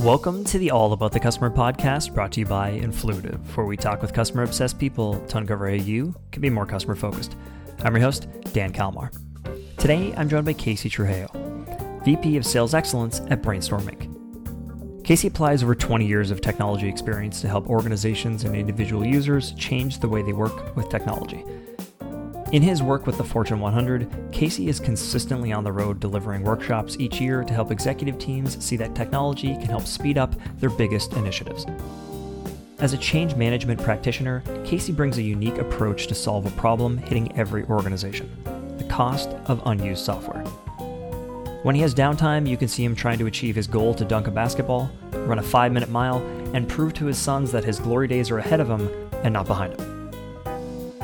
Welcome to the All About the Customer podcast brought to you by Influitive, where we talk with customer obsessed people to uncover how you can be more customer focused. I'm your host, Dan Kalmar. Today, I'm joined by Casey Trujillo, VP of Sales Excellence at BrainStorm Inc. Casey applies over 20 years of technology experience to help organizations and individual users change the way they work with technology. In his work with the Fortune 100, Casey is consistently on the road delivering workshops each year to help executive teams see that technology can help speed up their biggest initiatives. As a change management practitioner, Casey brings a unique approach to solve a problem hitting every organization the cost of unused software. When he has downtime, you can see him trying to achieve his goal to dunk a basketball, run a five minute mile, and prove to his sons that his glory days are ahead of him and not behind him.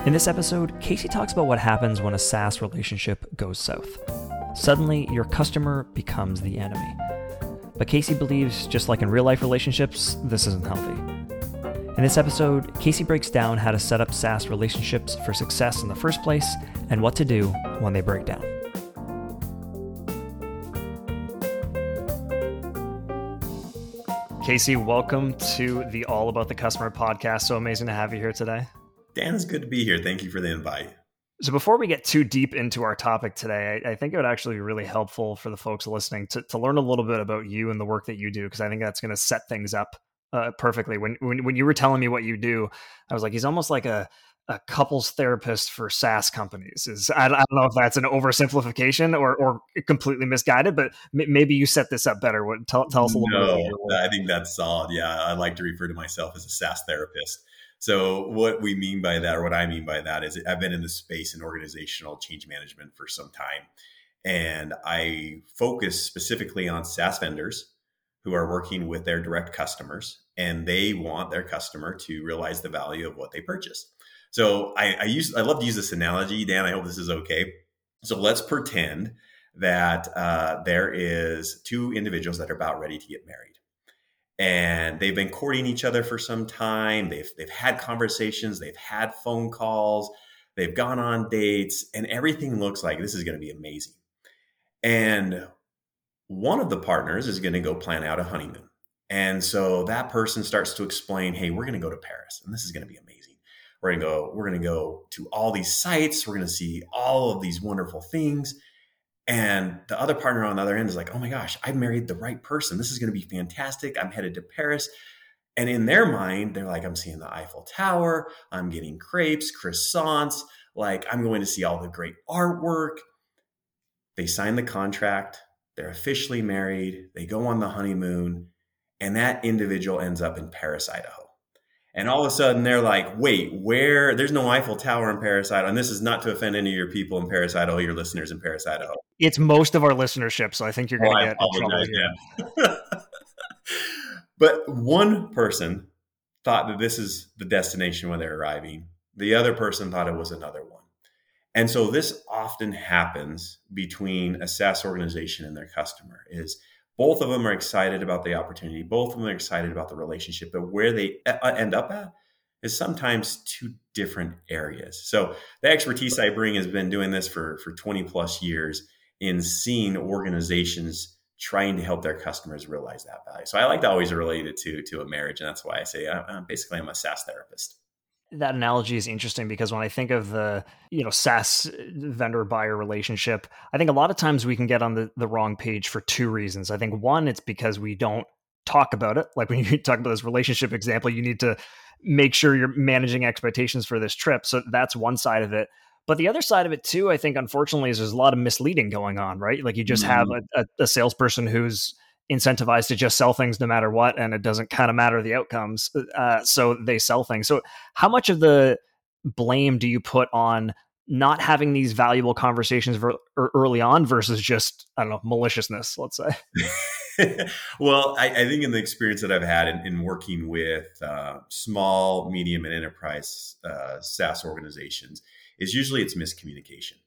In this episode, Casey talks about what happens when a SaaS relationship goes south. Suddenly, your customer becomes the enemy. But Casey believes, just like in real life relationships, this isn't healthy. In this episode, Casey breaks down how to set up SaaS relationships for success in the first place and what to do when they break down. Casey, welcome to the All About the Customer podcast. So amazing to have you here today. Dan, it's good to be here. Thank you for the invite. So, before we get too deep into our topic today, I, I, think it would actually be really helpful for the folks listening to, to learn a little bit about you and the work that you do, because I think that's going to set things up uh, perfectly. When, when when you were telling me what you do, I was like, he's almost like a a couples therapist for SaaS companies. Is I, I don't know if that's an oversimplification or or completely misguided, but m- maybe you set this up better. What, tell, tell us a little no, bit. No, I think that's solid. Yeah, I like to refer to myself as a SaaS therapist. So what we mean by that, or what I mean by that, is I've been in the space in organizational change management for some time, and I focus specifically on SaaS vendors who are working with their direct customers, and they want their customer to realize the value of what they purchased. So I, I use I love to use this analogy, Dan. I hope this is okay. So let's pretend that uh, there is two individuals that are about ready to get married and they've been courting each other for some time. They've they've had conversations, they've had phone calls, they've gone on dates, and everything looks like this is going to be amazing. And one of the partners is going to go plan out a honeymoon. And so that person starts to explain, "Hey, we're going to go to Paris, and this is going to be amazing. We're going to go we're going to go to all these sites, we're going to see all of these wonderful things." And the other partner on the other end is like, oh my gosh, I've married the right person. This is going to be fantastic. I'm headed to Paris. And in their mind, they're like, I'm seeing the Eiffel Tower. I'm getting crepes, croissants. Like, I'm going to see all the great artwork. They sign the contract. They're officially married. They go on the honeymoon. And that individual ends up in Paris, Idaho. And all of a sudden they're like, wait, where? There's no Eiffel Tower in Paris, Idaho. And this is not to offend any of your people in Paris, Idaho, your listeners in Paris, Idaho. It's most of our listenership. So I think you're going to oh, get Yeah. but one person thought that this is the destination when they're arriving. The other person thought it was another one. And so this often happens between a SaaS organization and their customer is – both of them are excited about the opportunity. Both of them are excited about the relationship, but where they uh, end up at is sometimes two different areas. So the expertise I bring has been doing this for for 20 plus years in seeing organizations trying to help their customers realize that value. So I like to always relate it to to a marriage, and that's why I say I'm, uh, uh, basically I'm a SaaS therapist that analogy is interesting because when I think of the you know SaaS vendor buyer relationship, I think a lot of times we can get on the, the wrong page for two reasons. I think one, it's because we don't talk about it. Like when you talk about this relationship example, you need to make sure you're managing expectations for this trip. So that's one side of it. But the other side of it too, I think, unfortunately, is there's a lot of misleading going on, right? Like you just mm-hmm. have a, a, a salesperson who's incentivized to just sell things no matter what and it doesn't kind of matter the outcomes uh, so they sell things. So how much of the blame do you put on not having these valuable conversations ver- er, early on versus just i don't know maliciousness let's say? Well I, I, think in the experience that i've had in, in working with uh, small medium and enterprise uh, saas organizations is usually it's miscommunication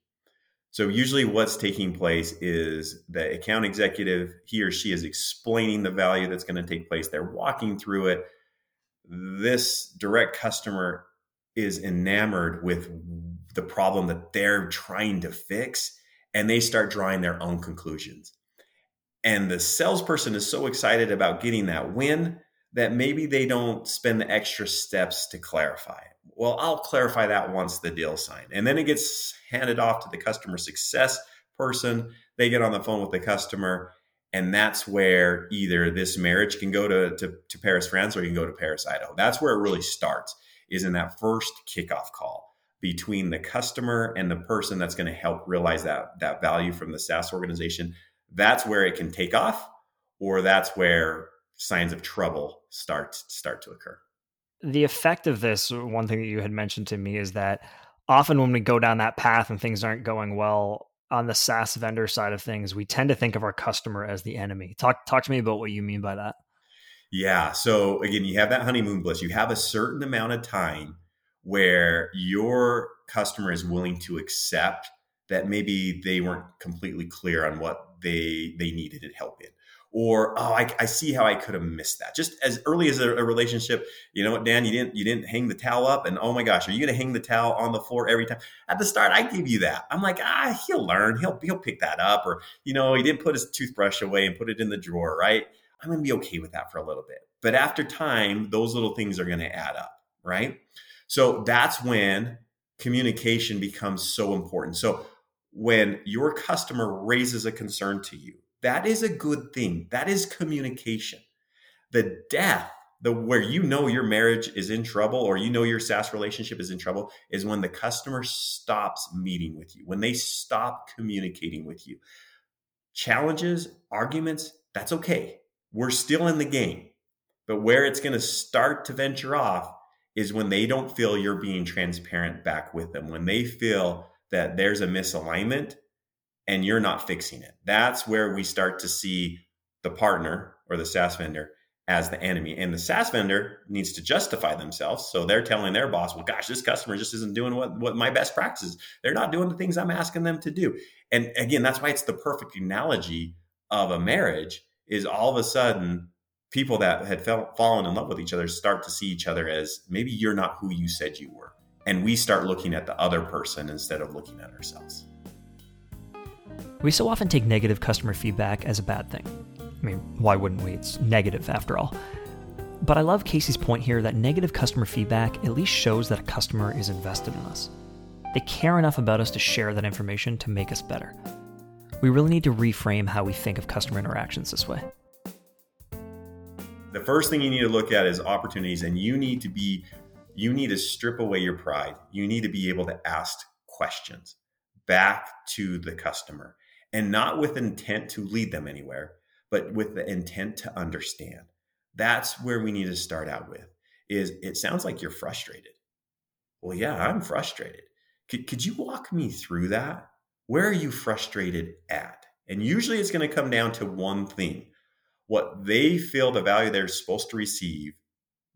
so usually what's taking place is the account executive, he or she is explaining the value that's going to take place. They're walking through it. This direct customer is enamored with the problem that they're trying to fix and they start drawing their own conclusions. and the salesperson is so excited about getting that win that maybe they don't spend the extra steps to clarify it. Well, I'll clarify that once the deal signed. And then it gets handed off to the customer success person. They get on the phone with the customer. And that's where either this marriage can go to, to, to Paris, France, or you can go to Paris, Idaho. That's where it really starts, is in that first kickoff call between the customer and the person that's going to help realize that, that value from the SaaS organization. That's where it can take off, or that's where signs of trouble start start to occur. The effect of this, one thing that you had mentioned to me is that often when we go down that path and things aren't going well on the SaaS vendor side of things, we tend to think of our customer as the enemy. Talk talk to me about what you mean by that. Yeah. So again, you have that honeymoon bliss. You have a certain amount of time where your customer is willing to accept that maybe they weren't completely clear on what they they needed help in or oh I, I, see how i could have missed that. Just as early as a, a, relationship you know what dan you didn't you didn't hang the towel up and oh my gosh are you going to hang the towel on the floor every time? At the start i give you that. I'm like ah he'll learn. He'll he'll pick that up or you know he didn't put his toothbrush away and put it in the drawer right? I'm going to be okay with that for a little bit. But after time those little things are going to add up right? So that's when communication becomes so important. So when your customer raises a concern to you that is a good thing. That is communication. The death, the where you know your marriage is in trouble or you know your SaaS relationship is in trouble is when the customer stops meeting with you, when they stop communicating with you. Challenges, arguments, that's okay. We're still in the game. But where it's going to start to venture off is when they don't feel you're being transparent back with them, when they feel that there's a misalignment and you're not fixing it. That's where we start to see the partner or the SaaS vendor as the enemy. And the SaaS vendor needs to justify themselves. So they're telling their boss, well, gosh, this customer just isn't doing what, what my best practices. They're not doing the things I'm asking them to do. And again, that's why it's the perfect analogy of a marriage is all of a sudden people that had fell, fallen in love with each other start to see each other as maybe you're not who you said you were. And we start looking at the other person instead of looking at ourselves. We so often take negative customer feedback as a bad thing. I mean, why wouldn't we? It's negative after all. But I love Casey's point here that negative customer feedback at least shows that a customer is invested in us. They care enough about us to share that information to make us better. We really need to reframe how we think of customer interactions this way. The first thing you need to look at is opportunities, and you need to be, you need to strip away your pride. You need to be able to ask questions back to the customer and not with intent to lead them anywhere, but with the intent to understand. That's where we need to start out with is it sounds like you're frustrated. Well, yeah, I'm frustrated. Could, could you walk me through that? Where are you frustrated at? And usually it's going to come down to one thing. What they feel the value they're supposed to receive,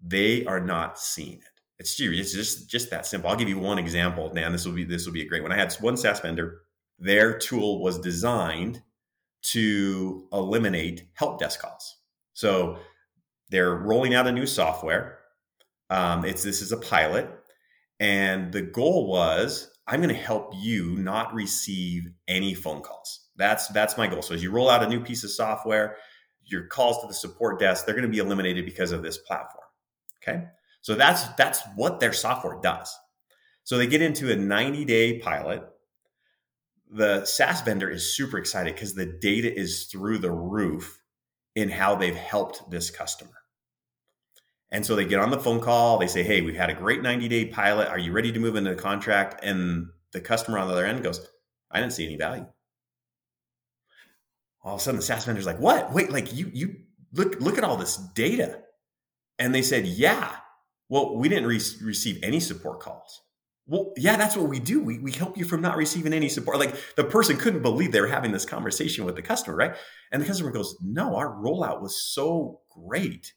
they are not seeing it. It's, it's just, just that simple. I'll give you one example. Dan, this will be this will be a great one. I had one SaaS vendor their tool was designed to eliminate help desk calls. So they're rolling out a new software. Um, it's this is a pilot, and the goal was I'm going to help you not receive any phone calls. That's that's my goal. So as you roll out a new piece of software, your calls to the support desk they're going to be eliminated because of this platform. Okay, so that's that's what their software does. So they get into a 90 day pilot the SaaS vendor is super excited because the data is through the roof in how they've helped this customer. And so they get on the phone call, they say, Hey, we've had a great 90 day pilot. Are you ready to move into the contract? And the customer on the other end goes, I didn't see any value. All of a sudden the SaaS vendor's like, What? Wait, like you you look look at all this data. And they said, Yeah. Well, we didn't re- receive any support calls. Well, yeah, that's what we do. We, we help you from not receiving any support. Like the person couldn't believe they were having this conversation with the customer, right? And the customer goes, No, our rollout was so great.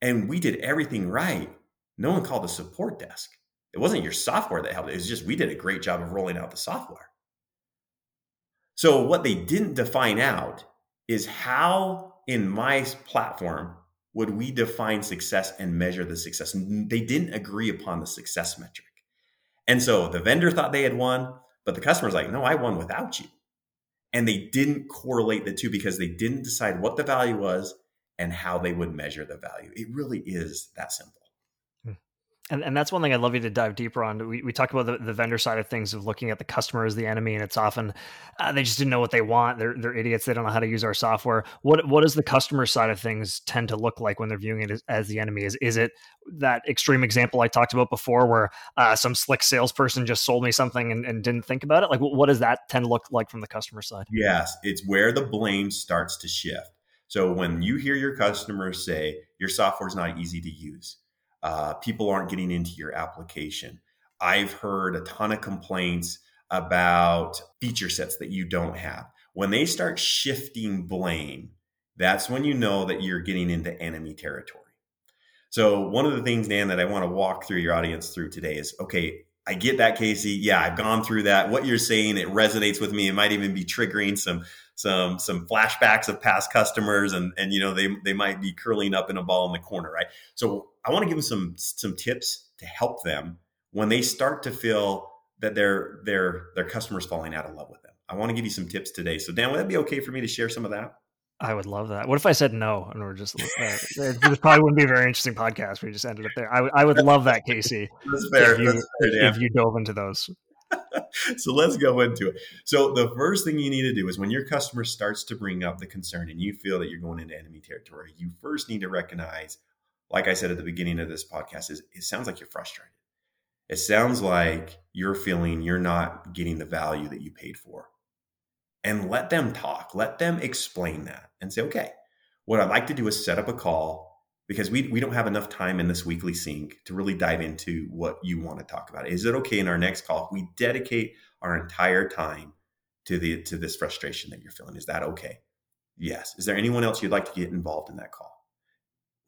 And we did everything right. No one called the support desk. It wasn't your software that helped. It was just we did a great job of rolling out the software. So, what they didn't define out is how in my platform would we define success and measure the success. They didn't agree upon the success metric. And so the vendor thought they had won, but the customer's like, no, I won without you. And they didn't correlate the two because they didn't decide what the value was and how they would measure the value. It really is that simple. And, and that's one thing I'd love you to dive deeper on. We, we talked about the, the vendor side of things of looking at the customer as the enemy, and it's often uh, they just didn't know what they want. They're, they're idiots. They don't know how to use our software. What what does the customer side of things tend to look like when they're viewing it as, as the enemy? Is is it that extreme example I talked about before, where uh, some slick salesperson just sold me something and, and didn't think about it? Like, what does that tend to look like from the customer side? Yes, it's where the blame starts to shift. So when you hear your customers say your software is not easy to use uh, people aren't getting into your application. I've heard a ton of complaints about feature sets that you don't have. When they start shifting blame, that's when you know that you're getting into enemy territory. So, one of the things, Dan, that I want to walk through your audience through today is okay, I get that, Casey. Yeah, I've gone through that. What you're saying, it resonates with me. It might even be triggering some some some flashbacks of past customers and and you know they they might be curling up in a ball in the corner right so i want to give them some some tips to help them when they start to feel that their their their customers falling out of love with them i want to give you some tips today so dan would that be okay for me to share some of that I would love that. What if I said no and we're just, uh, this probably wouldn't be a very interesting podcast. We just ended up there. I, I would love that, Casey. That's fair. If you, That's fair, if you dove into those. so let's go into it. So the first thing you need to do is when your customer starts to bring up the concern and you feel that you're going into enemy territory, you first need to recognize, like I said at the beginning of this podcast, is it sounds like you're frustrated. It sounds like you're feeling you're not getting the value that you paid for. And let them talk. Let them explain that and say, okay, what I'd like to do is set up a call because we, we don't have enough time in this weekly sync to really dive into what you want to talk about. Is it okay in our next call if we dedicate our entire time to the to this frustration that you're feeling? Is that okay? Yes. Is there anyone else you'd like to get involved in that call?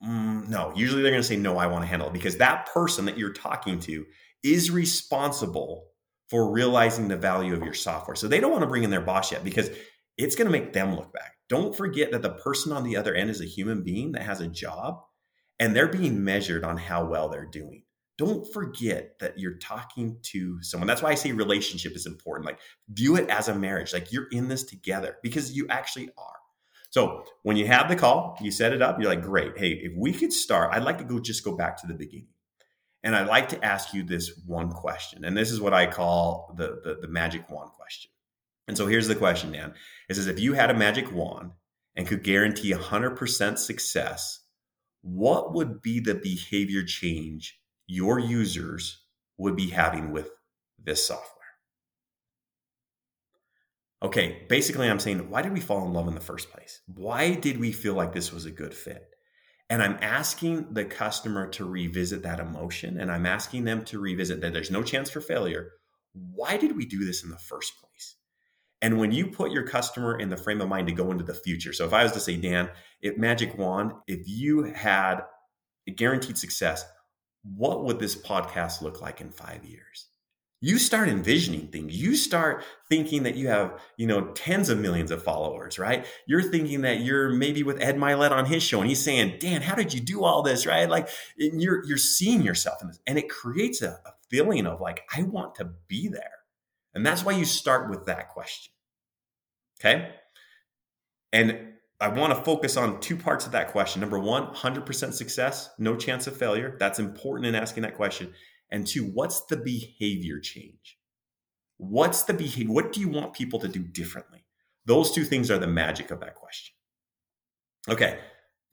Mm, no. Usually they're going to say no. I want to handle it because that person that you're talking to is responsible for realizing the value of your software. So they don't want to bring in their boss yet because it's going to make them look back. Don't forget that the person on the other end is a human being that has a job and they're being measured on how well they're doing. Don't forget that you're talking to someone. That's why I say relationship is important. Like, view it as a marriage. Like, you're in this together because you actually are. So, when you have the call, you set it up, you're like, great. Hey, if we could start, I'd like to go just go back to the beginning. And I'd like to ask you this one question. And this is what I call the, the, the magic wand question. And so here's the question, Dan. It says if you had a magic wand and could guarantee 100% success, what would be the behavior change your users would be having with this software? Okay, basically, I'm saying, why did we fall in love in the first place? Why did we feel like this was a good fit? And I'm asking the customer to revisit that emotion and I'm asking them to revisit that there's no chance for failure. Why did we do this in the first place? And when you put your customer in the frame of mind to go into the future, so if I was to say, Dan, if Magic Wand, if you had a guaranteed success, what would this podcast look like in five years? You start envisioning things. You start thinking that you have, you know, tens of millions of followers, right? You're thinking that you're maybe with Ed Mylett on his show, and he's saying, "Dan, how did you do all this?" Right? Like you're you're seeing yourself in this, and it creates a, a feeling of like, "I want to be there," and that's why you start with that question. Okay. And I want to focus on two parts of that question. Number one, 100% success, no chance of failure. That's important in asking that question. And two, what's the behavior change? What's the behavior? What do you want people to do differently? Those two things are the magic of that question. Okay.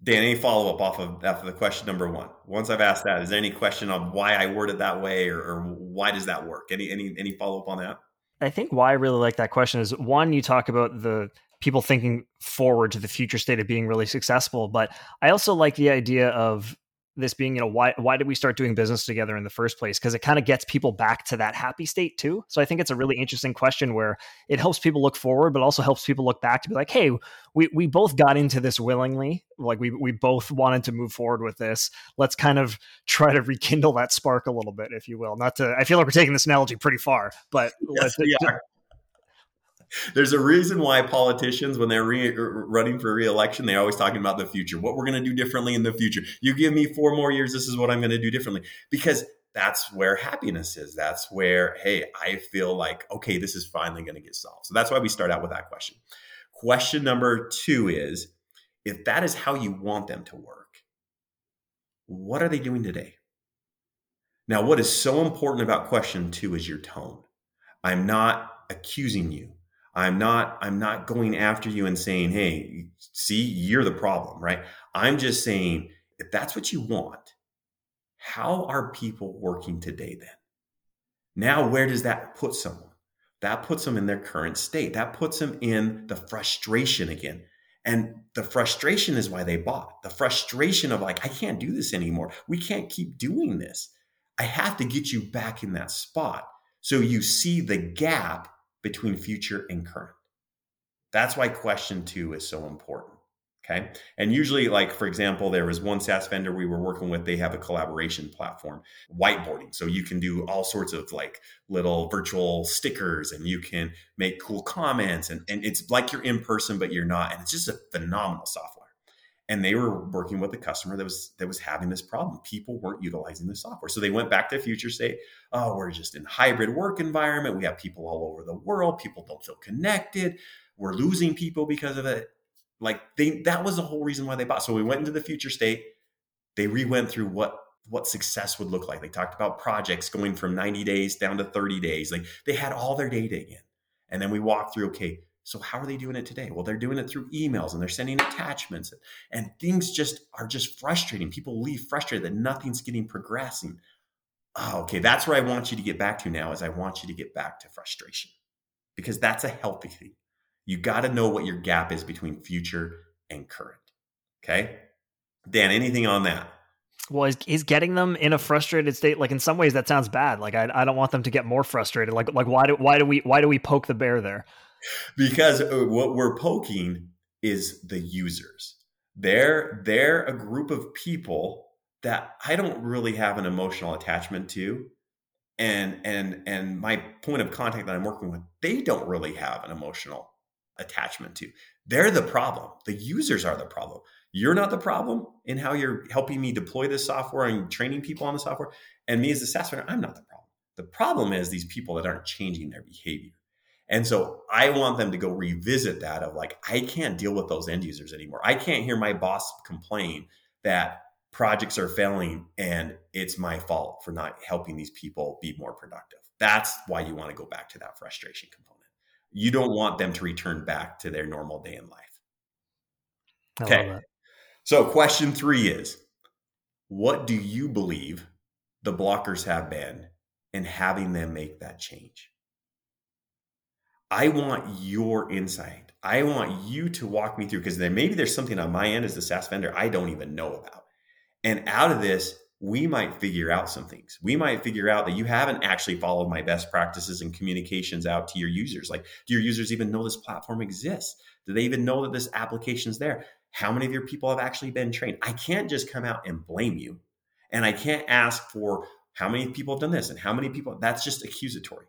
Dan, any follow up off of, of the question number one? Once I've asked that, is there any question on why I worded that way or, or why does that work? Any any any follow up on that? I think why I really like that question is one, you talk about the people thinking forward to the future state of being really successful, but I also like the idea of this being, you know, why why did we start doing business together in the first place? Because it kind of gets people back to that happy state too. So I think it's a really interesting question where it helps people look forward, but also helps people look back to be like, hey, we we both got into this willingly. Like we we both wanted to move forward with this. Let's kind of try to rekindle that spark a little bit, if you will. Not to I feel like we're taking this analogy pretty far, but yes, are. There's a reason why politicians, when they're re- running for reelection, they're always talking about the future. What we're going to do differently in the future. You give me four more years, this is what I'm going to do differently. Because that's where happiness is. That's where, hey, I feel like, okay, this is finally going to get solved. So that's why we start out with that question. Question number two is if that is how you want them to work, what are they doing today? Now, what is so important about question two is your tone. I'm not accusing you. I'm not I'm not going after you and saying, "Hey, see, you're the problem," right? I'm just saying if that's what you want, how are people working today then? Now, where does that put someone? That puts them in their current state. That puts them in the frustration again. And the frustration is why they bought. The frustration of like, I can't do this anymore. We can't keep doing this. I have to get you back in that spot. So you see the gap between future and current. That's why question two is so important. Okay. And usually, like, for example, there was one SaaS vendor we were working with, they have a collaboration platform, whiteboarding. So you can do all sorts of like little virtual stickers and you can make cool comments. And, and it's like you're in person, but you're not. And it's just a phenomenal software. And they were working with a customer that was that was having this problem. People weren't utilizing the software. So they went back to future state. Oh, we're just in hybrid work environment. We have people all over the world. People don't feel connected. We're losing people because of it like they that was the whole reason why they bought. So we went into the future state. They re-went through what what success would look like. They talked about projects going from 90 days down to 30 days. Like they had all their data again. And then we walked through, okay, so how are they doing it today? Well, they're doing it through emails and they're sending attachments and things just are just frustrating. People leave frustrated that nothing's getting progressing. Oh, okay, that's where I want you to get back to now is I want you to get back to frustration because that's a healthy thing. You got to know what your gap is between future and current. Okay. Dan, anything on that? Well, is, is getting them in a frustrated state like in some ways that sounds bad. Like I, I don't want them to get more frustrated. Like like why do why do we why do we poke the bear there? Because uh, what we're poking is the users. They're they're a group of people that I don't really have an emotional attachment to and and and my point of contact that I'm working with, they don't really have an emotional attachment to. They're the problem. The users are the problem. You're not the problem in how you're helping me deploy this software and training people on the software. And me as a SaaS I'm not the problem. The problem is these people that aren't changing their behavior. And so I want them to go revisit that of like, I can't deal with those end users anymore. I can't hear my boss complain that projects are failing and it's my fault for not helping these people be more productive. That's why you want to go back to that frustration component you don't want them to return back to their normal day in life. I okay. So, question three is what do you believe the blockers have been in having them make that change? I want your insight. I want you to walk me through because then maybe there's something on my end as the SaaS vendor I don't even know about. And out of this, we might figure out some things. We might figure out that you haven't actually followed my best practices and communications out to your users. Like, do your users even know this platform exists? Do they even know that this application is there? How many of your people have actually been trained? I can't just come out and blame you. And I can't ask for how many people have done this and how many people. That's just accusatory.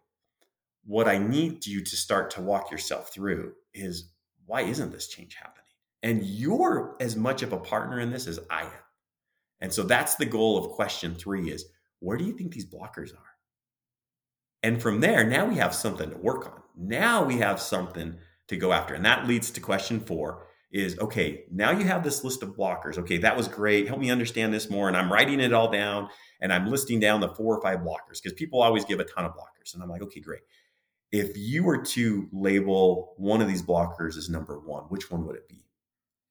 What I need you to start to walk yourself through is why isn't this change happening? And you're as much of a partner in this as I am. And so that's the goal of question three is where do you think these blockers are? And from there, now we have something to work on. Now we have something to go after. And that leads to question four is okay, now you have this list of blockers. Okay, that was great. Help me understand this more. And I'm writing it all down and I'm listing down the four or five blockers because people always give a ton of blockers. And I'm like, okay, great. If you were to label one of these blockers as number one, which one would it be?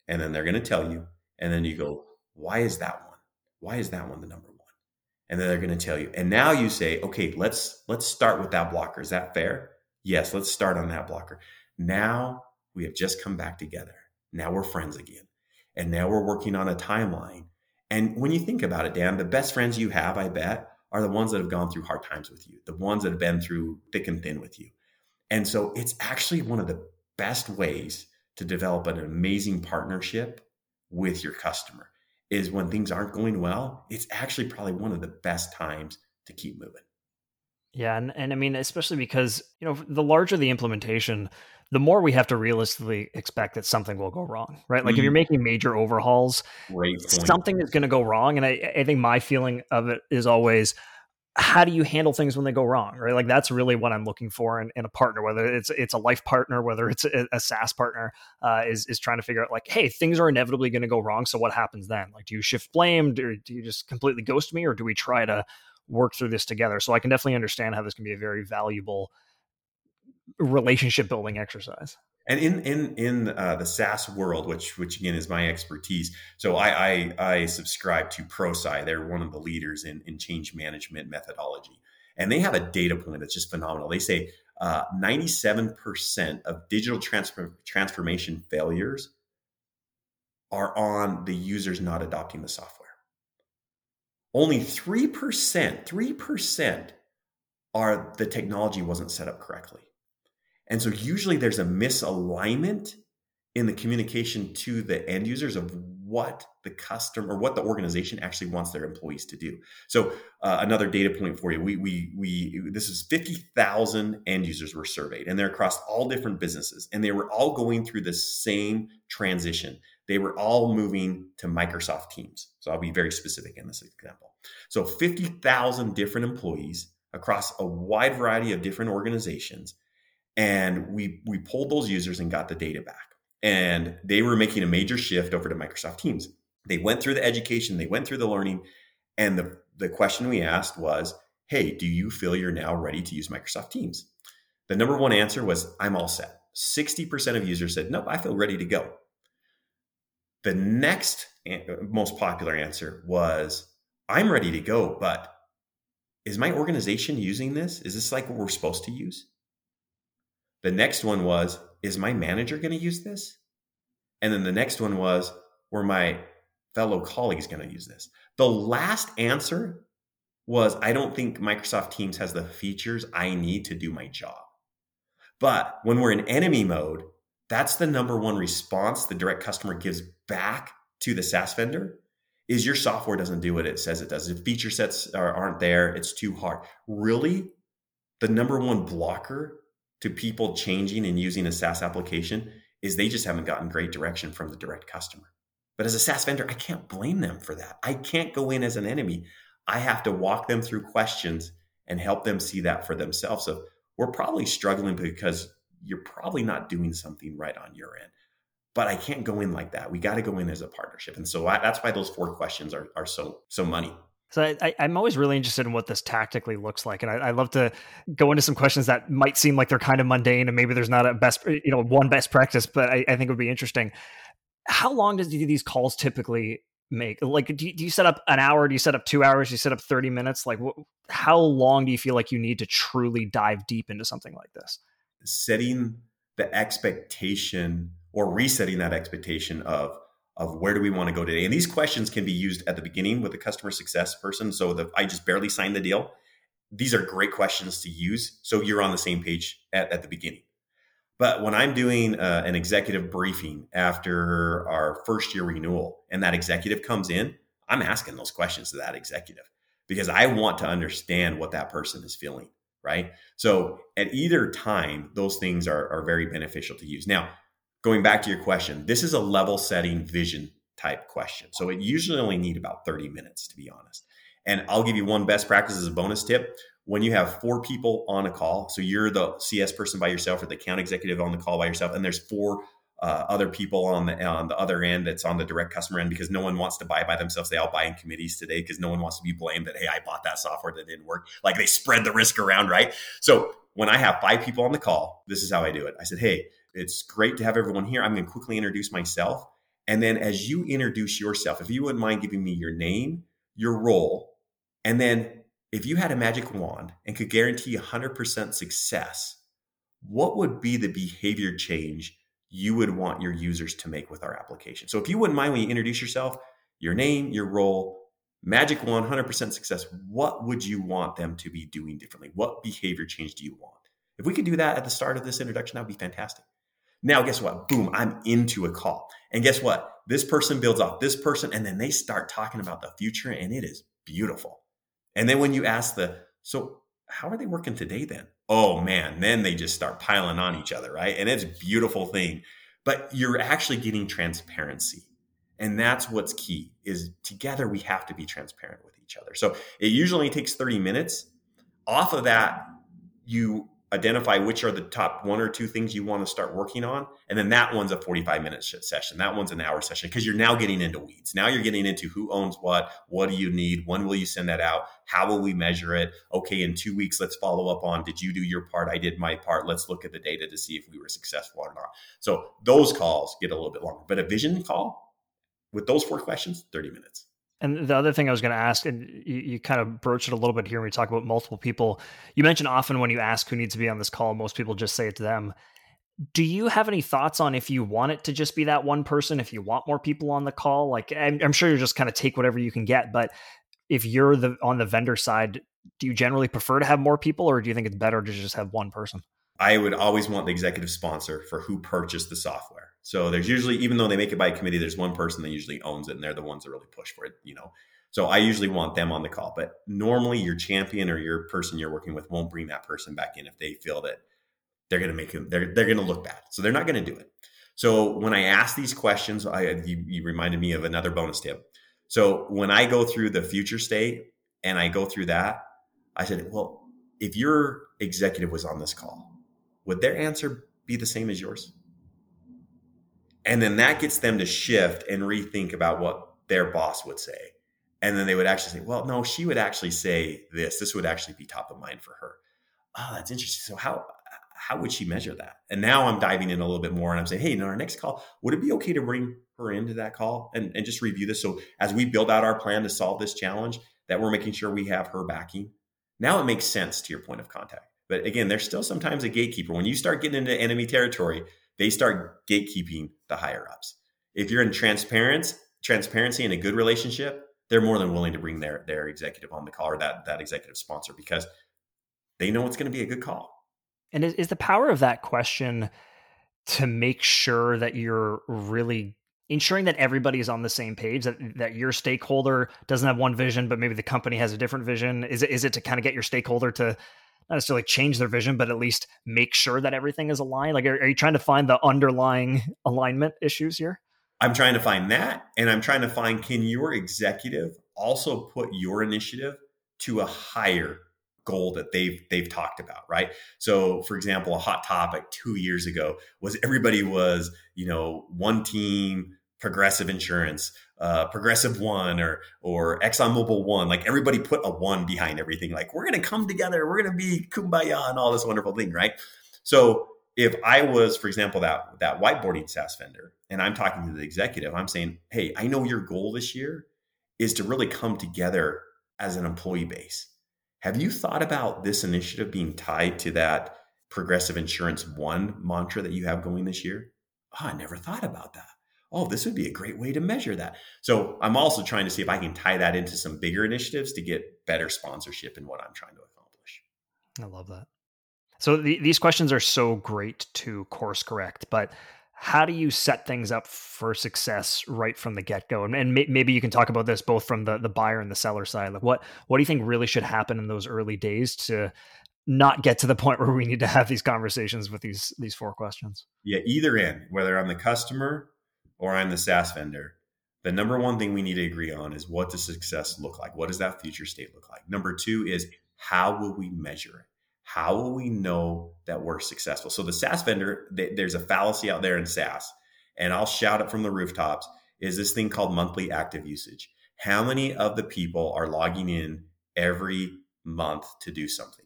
And then they're going to tell you. And then you go, why is that one? why is that one the number one? And then they're going to tell you. And now you say, okay, let's let's start with that blocker. Is that fair? Yes, let's start on that blocker. Now we have just come back together. Now we're friends again. And now we're working on a timeline. And when you think about it, Dan, the best friends you have, I bet, are the ones that have gone through hard times with you, the ones that have been through thick and thin with you. And so it's actually one of the best ways to develop an amazing partnership with your customer is when things aren't going well, it's actually probably one of the best times to keep moving. Yeah, and, and I mean, especially because, you know, the larger the implementation, the more we have to realistically expect that something will go wrong, right? Like mm-hmm. if you're making major overhauls, something is going to go wrong. And I, I think my feeling of it is always, how do you handle things when they go wrong right like that's really what i'm looking for in, in a partner whether it's it's a life partner whether it's a, a saas partner uh, is, is trying to figure out like hey things are inevitably going to go wrong so what happens then like do you shift blame or do you just completely ghost me or do we try to work through this together so i can definitely understand how this can be a very valuable relationship building exercise and in in in uh, the SaaS world, which which again is my expertise, so I, I, I subscribe to Prosci. They're one of the leaders in in change management methodology, and they have a data point that's just phenomenal. They say uh, ninety seven percent of digital transfer, transformation failures are on the users not adopting the software. Only three percent, three percent are the technology wasn't set up correctly. And so usually there's a misalignment in the communication to the end users of what the customer or what the organization actually wants their employees to do. So uh, another data point for you, we we we this is 50,000 end users were surveyed and they're across all different businesses and they were all going through the same transition. They were all moving to Microsoft Teams. So I'll be very specific in this example. So 50,000 different employees across a wide variety of different organizations and we we pulled those users and got the data back. And they were making a major shift over to microsoft teams. They went through the education they went through the learning and the the question we asked was hey do you feel you're now ready to use microsoft teams? The number one answer was i'm all set. 60% of users said nope i feel ready to go. The next most popular answer was i'm ready to go but is my organization using this? Is this like what we're supposed to use the next one was, is my manager going to use this? And then the next one was, were my fellow colleagues going to use this? The last answer was, I don't think Microsoft Teams has the features I need to do my job. But when we're in enemy mode, that's the number one response the direct customer gives back to the SaaS vendor is your software doesn't do what it says it does. The feature sets are, aren't there, it's too hard. Really, the number one blocker to people changing and using a SaaS application is they just haven't gotten great direction from the direct customer. But as a SaaS vendor, I can't blame them for that. I can't go in as an enemy. I have to walk them through questions and help them see that for themselves. So we're probably struggling because you're probably not doing something right on your end. But I can't go in like that. We got to go in as a partnership. And so I, that's why those four questions are, are so so money. So I, am always really interested in what this tactically looks like, and I, I, love to go into some questions that might seem like they're kind of mundane, and maybe there's not a best, you know, one best practice, but I, I think it would be interesting. How long does do these calls typically make? Like, do you, do you, set up an hour? Do you set up two hours? Do you set up 30 minutes? Like, wh- how long do you feel like you need to truly dive deep into something like this? Setting the expectation or resetting that expectation of of where do we want to go today? And these questions can be used at the beginning with a customer success person. So that I just barely signed the deal. These are great questions to use. So you're on the same page at, at the beginning. But when I'm doing uh, an executive briefing after our first year renewal and that executive comes in, I'm asking those questions to that executive because I want to understand what that person is feeling. Right. So at either time, those things are, are very beneficial to use. Now, going back to your question, this is a level setting vision type question. So it usually only need about 30 minutes to be honest. And I'll give you one best practice as a bonus tip. When you have four people on a call, so you're the CS person by yourself or the account executive on the call by yourself, and there's four uh, other people on the on the other end that's on the direct customer end because no one wants to buy by themselves. They all buy in committees today because no one wants to be blamed that hey, I bought that software that didn't work. Like they spread the risk around, right? So when I have five people on the call, this is how I do it. I said, hey, it's great to have everyone here. I'm going to quickly introduce myself. And then as you introduce yourself, if you wouldn't mind giving me your name, your role, and then if you had a magic wand and could guarantee 100% success, what would be the behavior change you would want your users to make with our application? So if you wouldn't mind when you introduce yourself, your name, your role, magic wand, 100% success, what would you want them to be doing differently? What behavior change do you want? If we could do that at the start of this introduction, that would be fantastic. Now, guess what? Boom, I'm into a call. And guess what? This person builds off this person, and then they start talking about the future, and it is beautiful. And then when you ask the, so how are they working today then? Oh man, then they just start piling on each other, right? And it's beautiful thing. But you're actually getting transparency. And that's what's key is together we have to be transparent with each other. So it usually takes 30 minutes. Off of that, you identify which are the top one or two things you want to start working on. And then that one's a 45 minute session. That one's an hour session because you're now getting into weeds. Now you're getting into who owns what, what do you need, when will you send that out, how will we measure it? Okay, in two weeks, let's follow up on did you do your part? I did my part. Let's look at the data to see if we were successful or not. So those calls get a little bit longer, but a vision call with those four questions, 30 minutes. And the other thing I was going to ask, and you, you, kind of broached it a little bit here when we talk about multiple people. You mentioned often when you ask who needs to be on this call, most people just say it to them. Do you have any thoughts on if you want it to just be that one person, if you want more people on the call? Like, I'm, I'm sure you just kind of take whatever you can get, but if you're the on the vendor side, do you generally prefer to have more people, or do you think it's better to just have one person? I would always want the executive sponsor for who purchased the software. So there's usually, even though they make it by committee, there's one person that usually owns it, and they're the ones that really push for it. You know, so I usually want them on the call. But normally, your champion or your person you're working with won't bring that person back in if they feel that they're going to make them they're they're going to look bad. So they're not going to do it. So when I ask these questions, I you, you reminded me of another bonus tip. So when I go through the future state and I go through that, I said, well, if your executive was on this call, would their answer be the same as yours? And then that gets them to shift and rethink about what their boss would say. And then they would actually say, well, no, she would actually say this. This would actually be top of mind for her. Oh, that's interesting. So how how would she measure that? And now I'm diving in a little bit more and I'm saying, hey, in our next call, would it be okay to bring her into that call and, and just review this? So as we build out our plan to solve this challenge, that we're making sure we have her backing. Now it makes sense to your point of contact. But again, there's still sometimes a gatekeeper. When you start getting into enemy territory, they start gatekeeping the higher ups. If you're in transparency, transparency and a good relationship, they're more than willing to bring their their executive on the call or that that executive sponsor because they know it's going to be a good call. And is, the power of that question to make sure that you're really ensuring that everybody is on the same page that that your stakeholder doesn't have one vision but maybe the company has a different vision is it is it to kind of get your stakeholder to not necessarily change their vision, but at least make sure that everything is aligned? Like, are, are you trying to find the underlying alignment issues here? I'm trying to find that. And I'm trying to find can your executive also put your initiative to a higher goal that they've they've talked about right so for example a hot topic two years ago was everybody was you know one team progressive insurance uh, Progressive One or or ExxonMobil One. Like everybody put a one behind everything. Like we're to come together. We're to be kumbaya and all this wonderful thing, right? So if I was, for example, that that whiteboarding SaaS vendor, and I'm talking to the executive, I'm saying, hey, I know your goal this year is to really come together as an employee base. Have you thought about this initiative being tied to that Progressive Insurance One mantra that you have going this year? Oh, I never thought about that oh, this would be a great way to measure that. So I'm also trying to see if I can tie that into some bigger initiatives to get better sponsorship in what I'm trying to accomplish. I love that. So the, these questions are so great to course correct, but how do you set things up for success right from the get go? And, and may, maybe you can talk about this both from the, the buyer and the seller side. Like what what do you think really should happen in those early days to not get to the point where we need to have these conversations with these these four questions? Yeah, either end, whether I'm the customer or I'm the SaaS vendor, the number one thing we need to agree on is what does success look like? What does that future state look like? Number two is how will we measure it? How will we know that we're successful? So the SaaS vendor, there's a fallacy out there in SaaS, and I'll shout it from the rooftops, is this thing called monthly active usage. How many of the people are logging in every month to do something?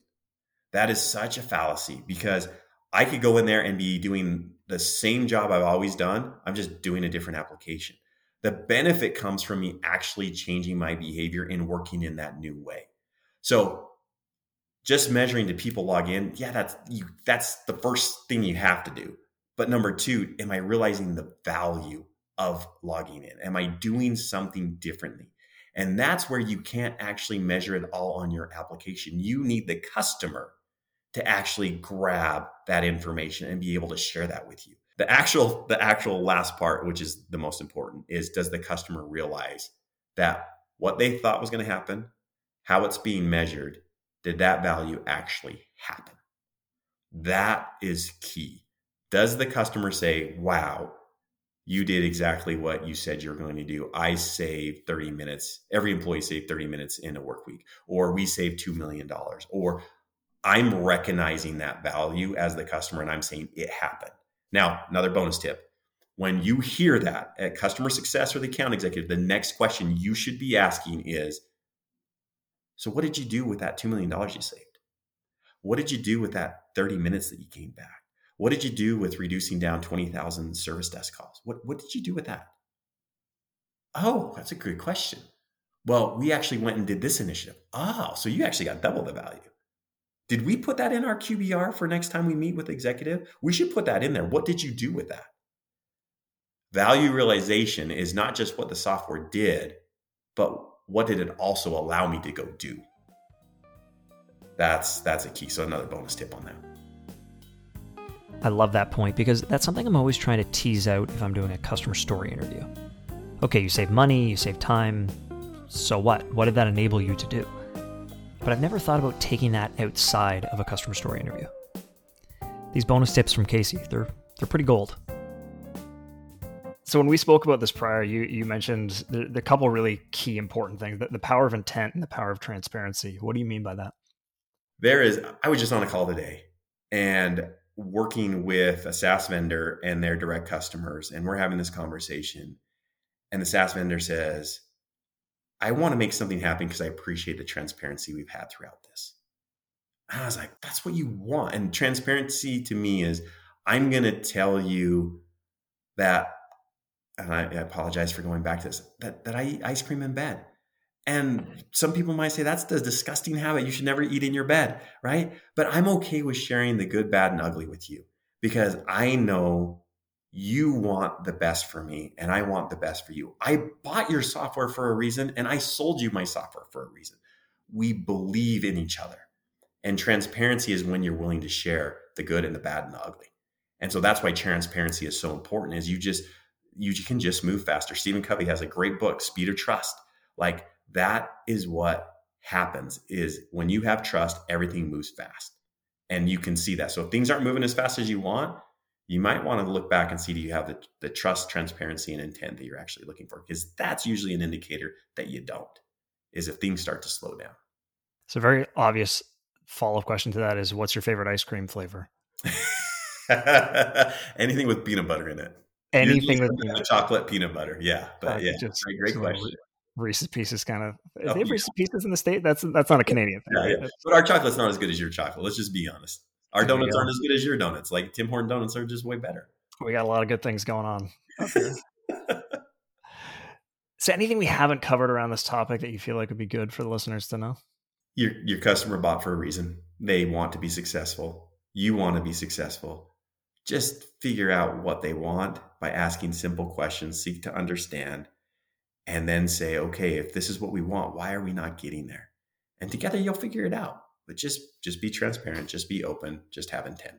That is such a fallacy because I could go in there and be doing the same job I've always done. I'm just doing a different application. The benefit comes from me actually changing my behavior and working in that new way. So just measuring do people log in? Yeah, that's you that's the first thing you have to do. But number 2, am I realizing the value of logging in? Am I doing something differently? And that's where you can't actually measure it all on your application. You need the customer to actually grab that information and be able to share that with you. The actual the actual last part, which is the most important, is does the customer realize that what they thought was going to happen, how it's being measured, did that value actually happen? That is key. Does the customer say, "Wow, you did exactly what you said you're going to do. I saved 30 minutes. Every employee saved 30 minutes in a work week, or we saved $2 million, or I'm recognizing that value as the customer and I'm saying it happened. Now, another bonus tip when you hear that at customer success or the account executive, the next question you should be asking is So, what did you do with that $2 million you saved? What did you do with that 30 minutes that you came back? What did you do with reducing down 20,000 service desk calls? What, what did you do with that? Oh, that's a good question. Well, we actually went and did this initiative. Oh, so you actually got double the value. Did we put that in our QBR for next time we meet with executive? We should put that in there. What did you do with that? Value realization is not just what the software did, but what did it also allow me to go do? That's that's a key. So another bonus tip on that. I love that point because that's something I'm always trying to tease out if I'm doing a customer story interview. Okay, you save money, you save time. So what? What did that enable you to do? But I've never thought about taking that outside of a customer story interview. These bonus tips from Casey, they're they're pretty gold. So when we spoke about this prior, you you mentioned the, the couple really key important things: the, the power of intent and the power of transparency. What do you mean by that? There is. I was just on a call today, and working with a SaaS vendor and their direct customers, and we're having this conversation. And the SaaS vendor says, I want to make something happen because I appreciate the transparency we've had throughout this. And I was like, that's what you want. And transparency to me is I'm going to tell you that, and I, I, apologize for going back to this, that, that I eat ice cream in bed. And some people might say that's the disgusting habit. You should never eat in your bed, right? But I'm okay with sharing the good, bad, and ugly with you because I know you want the best for me and I want the best for you. I bought your software for a reason and I sold you my software for a reason. We believe in each other. And transparency is when you're willing to share the good and the bad and the ugly. And so that's why transparency is so important is you just you can just move faster. Stephen Covey has a great book, Speed of Trust. Like that is what happens is when you have trust everything moves fast and you can see that so if things aren't moving as fast as you want you might want to look back and see do you have the, the trust transparency and intent that you're actually looking for because that's usually an indicator that you don't is if things start to slow down so very obvious follow-up question to that is what's your favorite ice cream flavor anything with peanut butter in it anything with peanut chocolate peanut butter yeah but uh, yeah just, great, great question Reese's Pieces kind of. Oh, they have Reese's Pieces in the state. That's that's not a Canadian thing. Yeah, yeah. But our chocolate's not as good as your chocolate. Let's just be honest. Our donuts aren't as good as your donuts. Like Tim Horton donuts are just way better. We got a lot of good things going on. so, anything we haven't covered around this topic that you feel like would be good for the listeners to know? Your your customer bought for a reason. They want to be successful. You want to be successful. Just figure out what they want by asking simple questions. Seek to understand and then say, okay, if this is what we want, why are we not getting there? And together you'll figure it out. But just just be transparent, just be open, just have intent.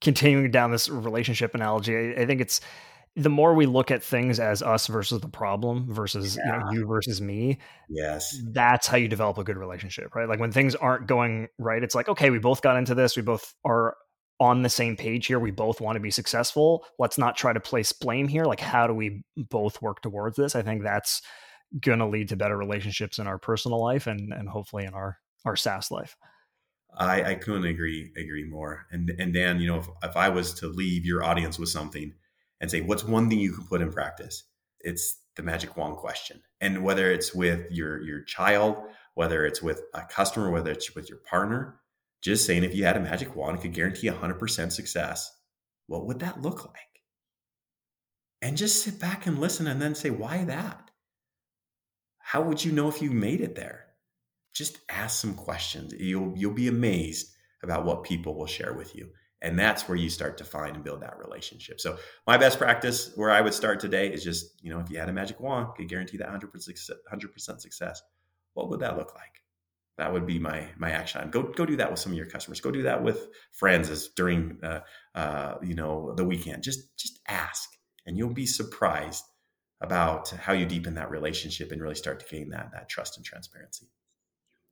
Continuing down this relationship analogy, I, I think it's the more we look at things as us versus the problem versus yeah. you, know, you versus me yes that's how you develop a good relationship right like when things aren't going right it's like okay we both got into this we both are on the same page here. We both want to be successful. Let's not try to place blame here. Like, how do we both work towards this? I think that's going to lead to better relationships in our personal life and and hopefully in our our SaaS life. I, I couldn't agree agree more. And and Dan, you know, if, if I was to leave your audience with something and say, what's one thing you can put in practice? It's the magic wand question. And whether it's with your your child, whether it's with a customer, whether it's with your partner, just saying if you had a magic wand and could guarantee 100% success, what would that look like? And just sit back and listen and then say, why that? How would you know if you made it there? Just ask some questions. You'll, you'll be amazed about what people will share with you. And that's where you start to find and build that relationship. So my best practice where I would start today is just, you know, if you had a magic wand, could guarantee that 100%, 100% success, what would that look like? that would be my my action Go go do that with some of your customers. Go do that with friends as during uh, uh, you know the weekend. Just just ask, and you'll be surprised about how you deepen that relationship and really start to gain that that trust and transparency.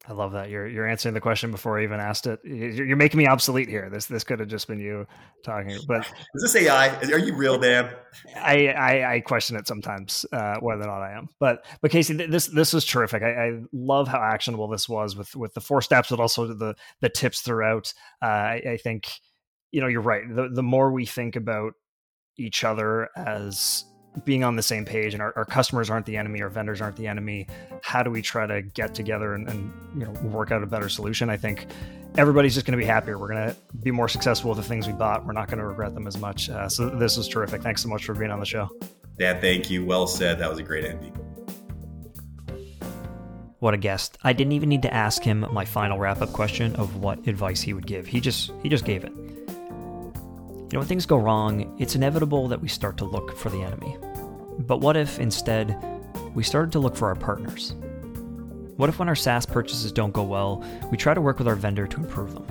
I love that you're you're answering the question before I even asked it. You're making me obsolete here. This this could have just been you talking. But is this AI? Are you real, Dan? I I, I question it sometimes uh, whether or not I am. But but Casey, this this was terrific. I, I, love how actionable this was with with the four steps, but also the the tips throughout. Uh, I, I think you know you're right. The the more we think about each other as being on the same page and our, our, customers aren't the enemy our vendors aren't the enemy how do we try to get together and, and you know work out a better solution? I think everybody's just going to be happier. We're going to be more successful with the things we bought. We're not going to regret them as much. Uh, so this was terrific. Thanks so much for being on the show. Yeah thank you. Well said. That was a great ending what a guest. I didn't even need to ask him my final wrap-up question of what advice he would give. He just he just gave it you know, when things go wrong, it's inevitable that we start to look for the enemy. But what if, instead, we started to look for our partners? What if, when our SaaS purchases don't go well, we try to work with our vendor to improve them?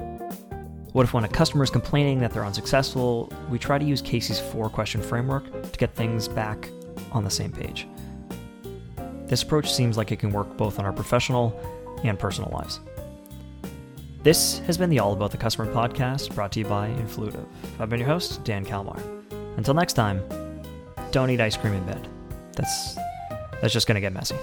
What if, when a customer is complaining that they're unsuccessful, we try to use Casey's four question framework to get things back on the same page? This approach seems like it can work both on our professional and personal lives. This has been the All About the Customer podcast brought to you by Influitive. I've been your host, Dan Kalmar. Until next time, don't eat ice cream in bed. That's that's just going to get messy.